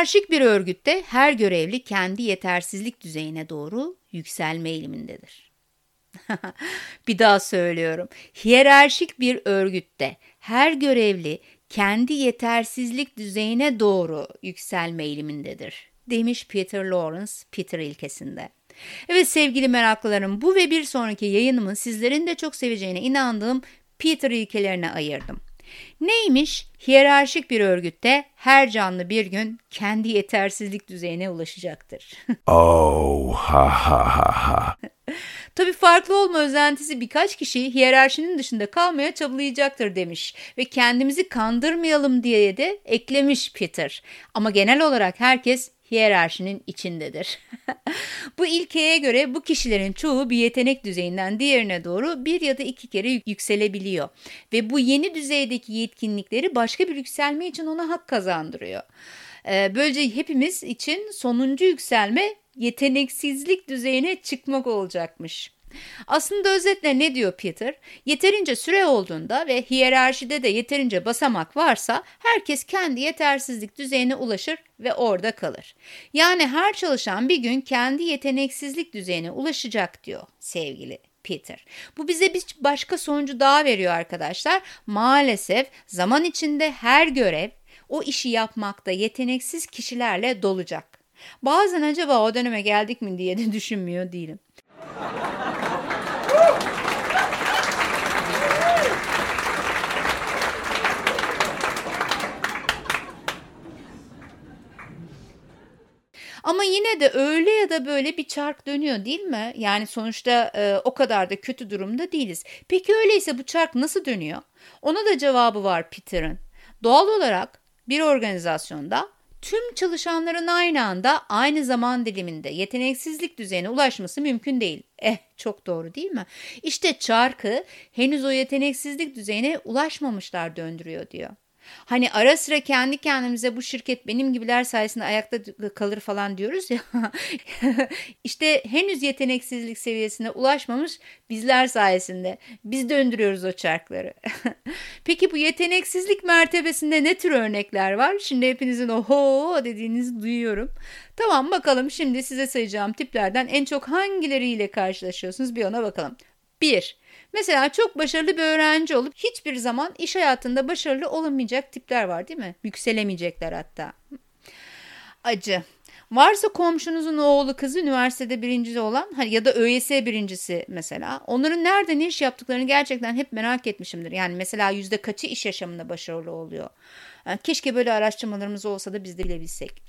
Hiyerarşik bir örgütte her görevli kendi yetersizlik düzeyine doğru yükselme eğilimindedir. bir daha söylüyorum. Hiyerarşik bir örgütte her görevli kendi yetersizlik düzeyine doğru yükselme eğilimindedir demiş Peter Lawrence Peter ilkesinde. Evet sevgili meraklılarım bu ve bir sonraki yayınımı sizlerin de çok seveceğine inandığım Peter ilkelerine ayırdım. Neymiş? Hiyerarşik bir örgütte her canlı bir gün kendi yetersizlik düzeyine ulaşacaktır. oh ha ha ha ha. Tabii farklı olma özentisi birkaç kişi hiyerarşinin dışında kalmaya çabalayacaktır demiş ve kendimizi kandırmayalım diye de eklemiş Peter. Ama genel olarak herkes hiyerarşinin içindedir. bu ilkeye göre bu kişilerin çoğu bir yetenek düzeyinden diğerine doğru bir ya da iki kere yükselebiliyor. Ve bu yeni düzeydeki yetkinlikleri başka bir yükselme için ona hak kazandırıyor. Ee, böylece hepimiz için sonuncu yükselme yeteneksizlik düzeyine çıkmak olacakmış. Aslında özetle ne diyor Peter? Yeterince süre olduğunda ve hiyerarşide de yeterince basamak varsa herkes kendi yetersizlik düzeyine ulaşır ve orada kalır. Yani her çalışan bir gün kendi yeteneksizlik düzeyine ulaşacak diyor sevgili Peter. Bu bize bir başka sonucu daha veriyor arkadaşlar. Maalesef zaman içinde her görev o işi yapmakta yeteneksiz kişilerle dolacak. Bazen acaba o döneme geldik mi diye de düşünmüyor değilim. Ama yine de öyle ya da böyle bir çark dönüyor değil mi? Yani sonuçta e, o kadar da kötü durumda değiliz. Peki öyleyse bu çark nasıl dönüyor? Ona da cevabı var Peter'ın. Doğal olarak bir organizasyonda tüm çalışanların aynı anda aynı zaman diliminde yeteneksizlik düzeyine ulaşması mümkün değil. Eh çok doğru değil mi? İşte çarkı henüz o yeteneksizlik düzeyine ulaşmamışlar döndürüyor diyor. Hani ara sıra kendi kendimize bu şirket benim gibiler sayesinde ayakta kalır falan diyoruz ya. işte henüz yeteneksizlik seviyesine ulaşmamış bizler sayesinde. Biz döndürüyoruz o çarkları. Peki bu yeteneksizlik mertebesinde ne tür örnekler var? Şimdi hepinizin oho dediğinizi duyuyorum. Tamam bakalım şimdi size sayacağım tiplerden en çok hangileriyle karşılaşıyorsunuz bir ona bakalım. 1. Mesela çok başarılı bir öğrenci olup hiçbir zaman iş hayatında başarılı olamayacak tipler var değil mi? Yükselemeyecekler hatta. Acı. Varsa komşunuzun oğlu kızı üniversitede birincisi olan ya da ÖYS birincisi mesela onların nerede ne iş yaptıklarını gerçekten hep merak etmişimdir. Yani mesela yüzde kaçı iş yaşamında başarılı oluyor. Yani keşke böyle araştırmalarımız olsa da biz de bilebilsek.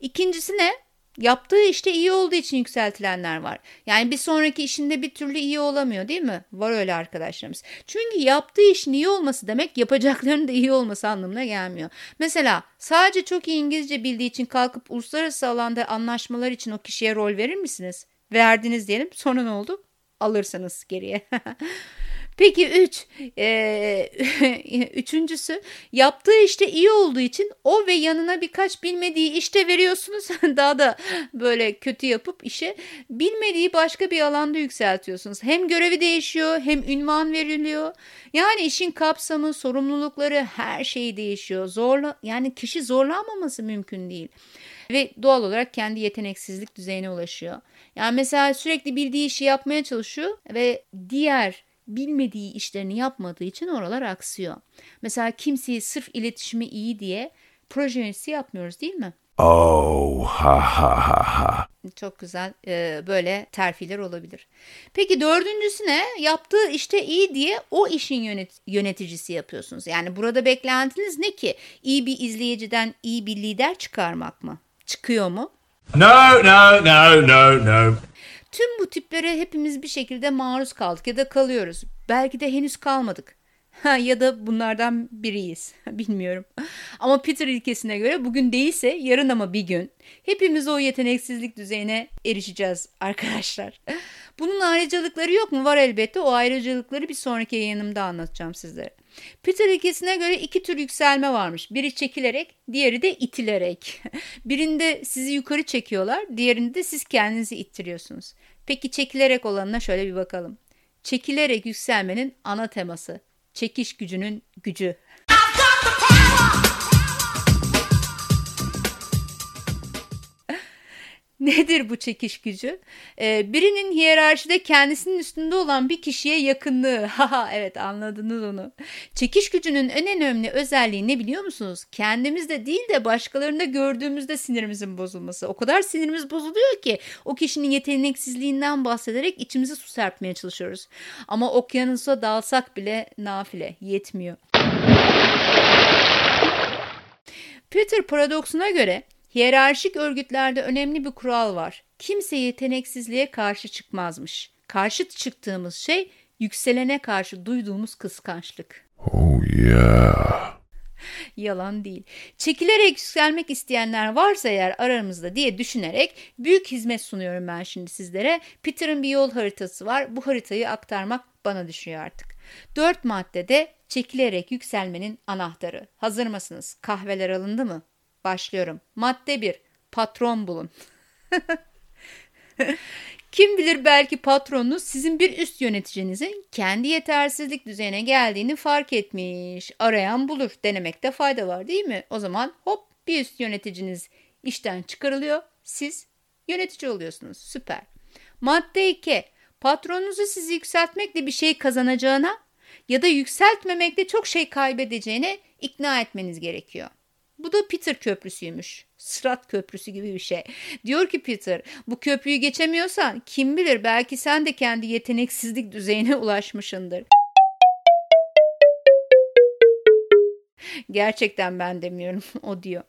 İkincisi ne? Yaptığı işte iyi olduğu için yükseltilenler var. Yani bir sonraki işinde bir türlü iyi olamıyor değil mi? Var öyle arkadaşlarımız. Çünkü yaptığı işin iyi olması demek yapacaklarının da iyi olması anlamına gelmiyor. Mesela sadece çok iyi İngilizce bildiği için kalkıp uluslararası alanda anlaşmalar için o kişiye rol verir misiniz? Verdiniz diyelim sonra ne oldu? Alırsınız geriye. Peki üç, e, üçüncüsü yaptığı işte iyi olduğu için o ve yanına birkaç bilmediği işte veriyorsunuz. Daha da böyle kötü yapıp işe bilmediği başka bir alanda yükseltiyorsunuz. Hem görevi değişiyor hem ünvan veriliyor. Yani işin kapsamı, sorumlulukları her şeyi değişiyor. Zorla, yani kişi zorlanmaması mümkün değil. Ve doğal olarak kendi yeteneksizlik düzeyine ulaşıyor. Yani mesela sürekli bildiği işi yapmaya çalışıyor ve diğer bilmediği işlerini yapmadığı için oralar aksıyor. Mesela kimseyi sırf iletişimi iyi diye proje yöneticisi yapmıyoruz değil mi? Oh ha ha ha ha. Çok güzel ee, böyle terfiler olabilir. Peki dördüncüsü ne? Yaptığı işte iyi diye o işin yönet yöneticisi yapıyorsunuz. Yani burada beklentiniz ne ki? İyi bir izleyiciden iyi bir lider çıkarmak mı? Çıkıyor mu? No no no no no. Tüm bu tiplere hepimiz bir şekilde maruz kaldık ya da kalıyoruz. Belki de henüz kalmadık. Ya da bunlardan biriyiz. Bilmiyorum. Ama Peter ilkesine göre bugün değilse yarın ama bir gün hepimiz o yeteneksizlik düzeyine erişeceğiz arkadaşlar. Bunun ayrıcalıkları yok mu? Var elbette. O ayrıcalıkları bir sonraki yayınımda anlatacağım sizlere. Peter ilkesine göre iki tür yükselme varmış. Biri çekilerek, diğeri de itilerek. Birinde sizi yukarı çekiyorlar, diğerinde siz kendinizi ittiriyorsunuz. Peki çekilerek olanına şöyle bir bakalım. Çekilerek yükselmenin ana teması. Çekiş gücünün gücü. Nedir bu çekiş gücü? Ee, birinin hiyerarşide kendisinin üstünde olan bir kişiye yakınlığı. Haha evet anladınız onu. Çekiş gücünün en önemli özelliği ne biliyor musunuz? Kendimizde değil de başkalarında gördüğümüzde sinirimizin bozulması. O kadar sinirimiz bozuluyor ki o kişinin yeteneksizliğinden bahsederek içimize su serpmeye çalışıyoruz. Ama okyanusa dalsak bile nafile yetmiyor. Peter paradoksuna göre hiyerarşik örgütlerde önemli bir kural var. Kimse yeteneksizliğe karşı çıkmazmış. Karşı çıktığımız şey yükselene karşı duyduğumuz kıskançlık. Oh yeah. Yalan değil. Çekilerek yükselmek isteyenler varsa eğer aramızda diye düşünerek büyük hizmet sunuyorum ben şimdi sizlere. Peter'ın bir yol haritası var. Bu haritayı aktarmak bana düşüyor artık. Dört maddede çekilerek yükselmenin anahtarı. Hazır mısınız? Kahveler alındı mı? Başlıyorum. Madde 1. Patron bulun. Kim bilir belki patronunuz sizin bir üst yöneticinizin kendi yetersizlik düzeyine geldiğini fark etmiş. Arayan bulur. Denemekte fayda var değil mi? O zaman hop bir üst yöneticiniz işten çıkarılıyor. Siz yönetici oluyorsunuz. Süper. Madde 2. Patronunuzu sizi yükseltmekle bir şey kazanacağına ya da yükseltmemekle çok şey kaybedeceğine ikna etmeniz gerekiyor. Bu da Peter köprüsüymüş. Sırat köprüsü gibi bir şey. Diyor ki Peter, bu köprüyü geçemiyorsan kim bilir belki sen de kendi yeteneksizlik düzeyine ulaşmışındır. Gerçekten ben demiyorum, o diyor.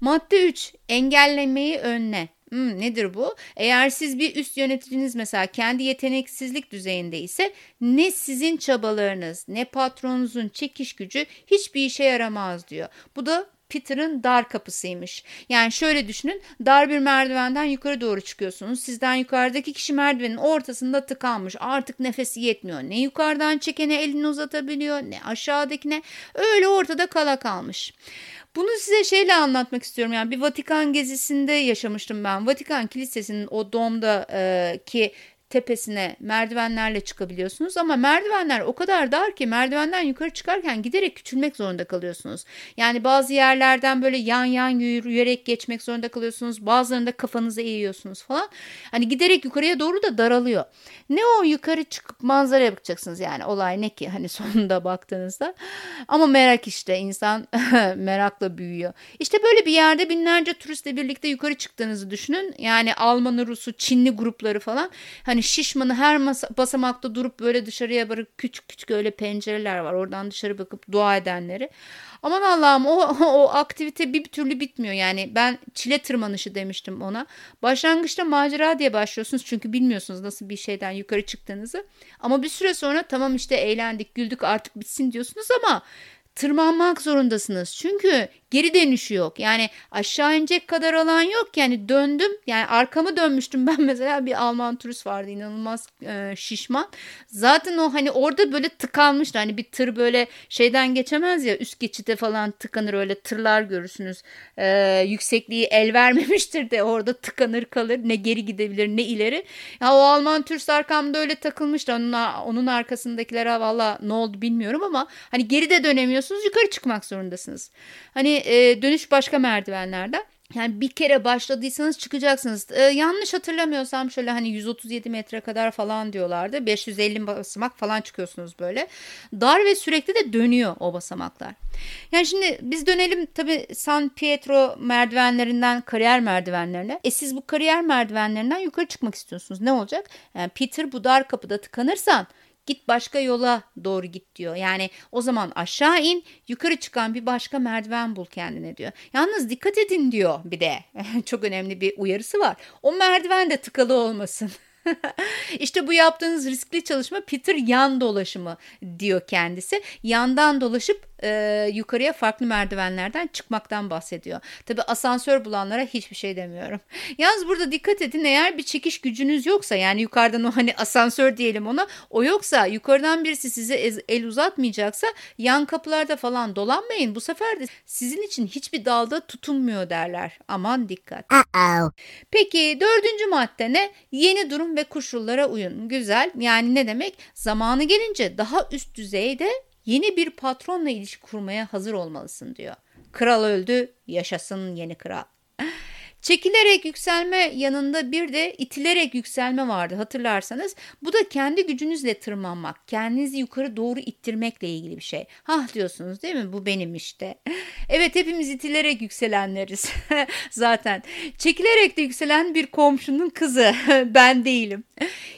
Madde 3. Engellemeyi önle. Hmm, nedir bu? Eğer siz bir üst yöneticiniz mesela kendi yeteneksizlik düzeyinde ise ne sizin çabalarınız ne patronunuzun çekiş gücü hiçbir işe yaramaz diyor. Bu da Peter'ın dar kapısıymış. Yani şöyle düşünün dar bir merdivenden yukarı doğru çıkıyorsunuz. Sizden yukarıdaki kişi merdivenin ortasında tıkanmış. Artık nefesi yetmiyor. Ne yukarıdan çekene elini uzatabiliyor ne aşağıdakine. Öyle ortada kala kalmış. Bunu size şeyle anlatmak istiyorum. Yani bir Vatikan gezisinde yaşamıştım ben. Vatikan Kilisesi'nin o domda e, ki tepesine merdivenlerle çıkabiliyorsunuz ama merdivenler o kadar dar ki merdivenden yukarı çıkarken giderek küçülmek zorunda kalıyorsunuz. Yani bazı yerlerden böyle yan yan yürüyerek geçmek zorunda kalıyorsunuz. Bazılarında kafanızı eğiyorsunuz falan. Hani giderek yukarıya doğru da daralıyor. Ne o yukarı çıkıp manzara bakacaksınız yani olay ne ki hani sonunda baktığınızda. Ama merak işte insan merakla büyüyor. İşte böyle bir yerde binlerce turistle birlikte yukarı çıktığınızı düşünün. Yani Almanı, Rusu, Çinli grupları falan. Hani Hani şişmanı her basamakta durup böyle dışarıya bakıp küçük küçük öyle pencereler var. Oradan dışarı bakıp dua edenleri. Aman Allah'ım o, o aktivite bir türlü bitmiyor. Yani ben çile tırmanışı demiştim ona. Başlangıçta macera diye başlıyorsunuz. Çünkü bilmiyorsunuz nasıl bir şeyden yukarı çıktığınızı. Ama bir süre sonra tamam işte eğlendik güldük artık bitsin diyorsunuz ama tırmanmak zorundasınız. Çünkü geri dönüşü yok. Yani aşağı inecek kadar alan yok. Yani döndüm. Yani arkamı dönmüştüm ben mesela bir Alman turist vardı inanılmaz e, şişman. Zaten o hani orada böyle tıkanmıştı. Hani bir tır böyle şeyden geçemez ya üst geçide falan tıkanır öyle tırlar görürsünüz. E, yüksekliği el vermemiştir de orada tıkanır kalır. Ne geri gidebilir ne ileri. Ya o Alman turist arkamda öyle takılmıştı. Onun, onun arkasındakilere valla ne oldu bilmiyorum ama hani geri de dönemiyorsunuz yukarı çıkmak zorundasınız. Hani e, dönüş başka merdivenlerden. Yani bir kere başladıysanız çıkacaksınız. Ee, yanlış hatırlamıyorsam şöyle hani 137 metre kadar falan diyorlardı. 550 basamak falan çıkıyorsunuz böyle. Dar ve sürekli de dönüyor o basamaklar. Yani şimdi biz dönelim tabii San Pietro merdivenlerinden kariyer merdivenlerine. E siz bu kariyer merdivenlerinden yukarı çıkmak istiyorsunuz. Ne olacak? Yani Peter bu dar kapıda tıkanırsan Git başka yola doğru git diyor. Yani o zaman aşağı in yukarı çıkan bir başka merdiven bul kendine diyor. Yalnız dikkat edin diyor bir de. Çok önemli bir uyarısı var. O merdiven de tıkalı olmasın. İşte bu yaptığınız riskli çalışma Peter yan dolaşımı diyor kendisi. Yandan dolaşıp e, yukarıya farklı merdivenlerden çıkmaktan bahsediyor. Tabi asansör bulanlara hiçbir şey demiyorum. Yalnız burada dikkat edin eğer bir çekiş gücünüz yoksa yani yukarıdan o hani asansör diyelim ona o yoksa yukarıdan birisi size el uzatmayacaksa yan kapılarda falan dolanmayın. Bu sefer de sizin için hiçbir dalda tutunmuyor derler. Aman dikkat. Peki dördüncü madde ne? Yeni durum ve koşullara uyun. Güzel yani ne demek? Zamanı gelince daha üst düzeyde yeni bir patronla ilişki kurmaya hazır olmalısın diyor. Kral öldü, yaşasın yeni kral. Çekilerek yükselme yanında bir de itilerek yükselme vardı hatırlarsanız. Bu da kendi gücünüzle tırmanmak, kendinizi yukarı doğru ittirmekle ilgili bir şey. Hah diyorsunuz değil mi? Bu benim işte. Evet hepimiz itilerek yükselenleriz zaten. Çekilerek de yükselen bir komşunun kızı ben değilim.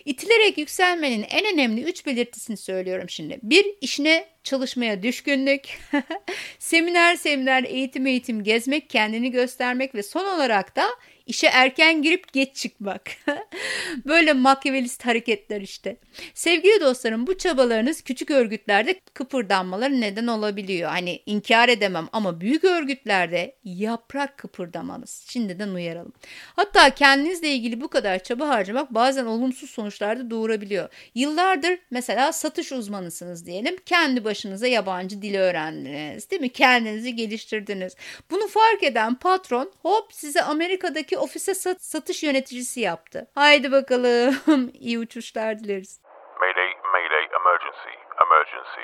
İtilerek yükselmenin en önemli üç belirtisini söylüyorum şimdi. Bir, işine çalışmaya düşkünlük, seminer seminer eğitim eğitim gezmek, kendini göstermek ve son olarak da İşe erken girip geç çıkmak. Böyle makyavelist hareketler işte. Sevgili dostlarım bu çabalarınız küçük örgütlerde kıpırdanmaları neden olabiliyor. Hani inkar edemem ama büyük örgütlerde yaprak kıpırdamanız. Şimdiden uyaralım. Hatta kendinizle ilgili bu kadar çaba harcamak bazen olumsuz sonuçlar da doğurabiliyor. Yıllardır mesela satış uzmanısınız diyelim. Kendi başınıza yabancı dili öğrendiniz değil mi? Kendinizi geliştirdiniz. Bunu fark eden patron hop size Amerika'daki ofise sat satış yöneticisi yaptı. Haydi bakalım iyi uçuşlar dileriz. Mayday, mayday, emergency, emergency.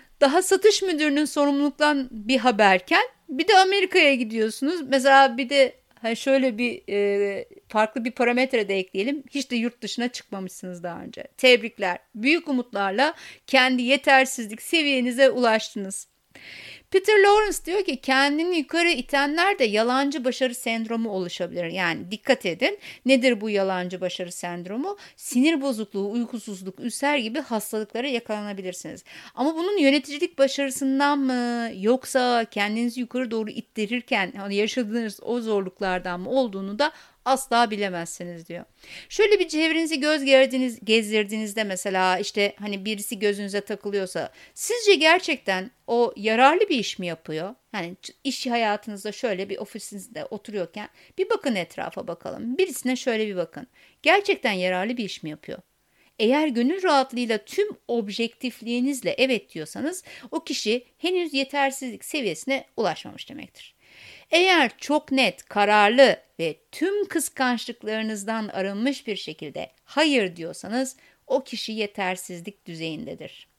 Daha satış müdürünün sorumluluktan bir haberken bir de Amerika'ya gidiyorsunuz. Mesela bir de şöyle bir e, farklı bir parametre de ekleyelim. Hiç de yurt dışına çıkmamışsınız daha önce. Tebrikler. Büyük umutlarla kendi yetersizlik seviyenize ulaştınız. Peter Lawrence diyor ki kendini yukarı itenler de yalancı başarı sendromu oluşabilir. Yani dikkat edin nedir bu yalancı başarı sendromu? Sinir bozukluğu, uykusuzluk, ülser gibi hastalıklara yakalanabilirsiniz. Ama bunun yöneticilik başarısından mı yoksa kendinizi yukarı doğru ittirirken hani yaşadığınız o zorluklardan mı olduğunu da asla bilemezsiniz diyor. Şöyle bir çevrenizi göz gezdiniz, gezdirdiğinizde mesela işte hani birisi gözünüze takılıyorsa sizce gerçekten o yararlı bir iş mi yapıyor? Yani iş hayatınızda şöyle bir ofisinizde oturuyorken bir bakın etrafa bakalım. Birisine şöyle bir bakın. Gerçekten yararlı bir iş mi yapıyor? Eğer gönül rahatlığıyla tüm objektifliğinizle evet diyorsanız o kişi henüz yetersizlik seviyesine ulaşmamış demektir. Eğer çok net, kararlı ve tüm kıskançlıklarınızdan arınmış bir şekilde hayır diyorsanız o kişi yetersizlik düzeyindedir.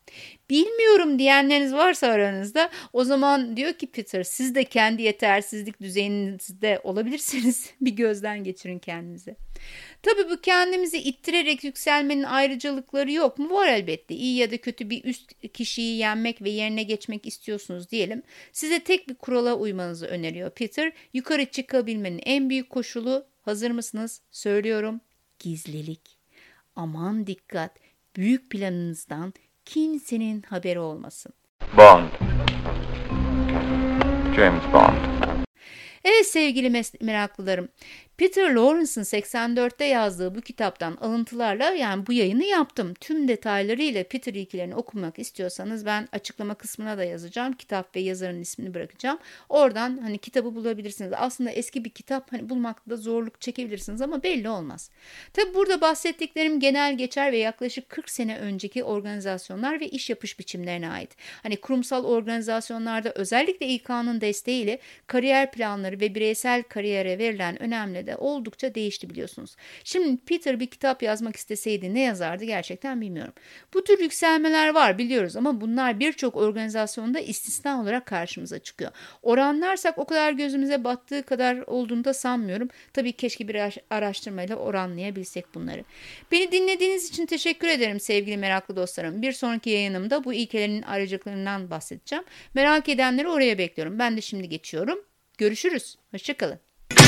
Bilmiyorum diyenleriniz varsa aranızda o zaman diyor ki Peter siz de kendi yetersizlik düzeyinizde olabilirsiniz. bir gözden geçirin kendinize. Tabii bu kendimizi ittirerek yükselmenin ayrıcalıkları yok mu? Var elbette. İyi ya da kötü bir üst kişiyi yenmek ve yerine geçmek istiyorsunuz diyelim. Size tek bir kurala uymanızı öneriyor Peter. Yukarı çıkabilmenin en büyük koşulu hazır mısınız? Söylüyorum gizlilik. Aman dikkat. Büyük planınızdan kimsenin haberi olmasın. Bond. James Bond. Evet sevgili meraklılarım, Peter Lawrence'ın 84'te yazdığı bu kitaptan alıntılarla yani bu yayını yaptım. Tüm detaylarıyla Peter ilkilerini okumak istiyorsanız ben açıklama kısmına da yazacağım. Kitap ve yazarın ismini bırakacağım. Oradan hani kitabı bulabilirsiniz. Aslında eski bir kitap hani bulmakta da zorluk çekebilirsiniz ama belli olmaz. Tabi burada bahsettiklerim genel geçer ve yaklaşık 40 sene önceki organizasyonlar ve iş yapış biçimlerine ait. Hani kurumsal organizasyonlarda özellikle İK'nın desteğiyle kariyer planları ve bireysel kariyere verilen önemli de oldukça değişti biliyorsunuz. Şimdi Peter bir kitap yazmak isteseydi ne yazardı gerçekten bilmiyorum. Bu tür yükselmeler var biliyoruz ama bunlar birçok organizasyonda istisna olarak karşımıza çıkıyor. Oranlarsak o kadar gözümüze battığı kadar olduğunu da sanmıyorum. Tabii keşke bir araştırmayla oranlayabilsek bunları. Beni dinlediğiniz için teşekkür ederim sevgili meraklı dostlarım. Bir sonraki yayınımda bu ilkelerin ayrıcalıklarından bahsedeceğim. Merak edenleri oraya bekliyorum. Ben de şimdi geçiyorum. Görüşürüz. Hoşçakalın.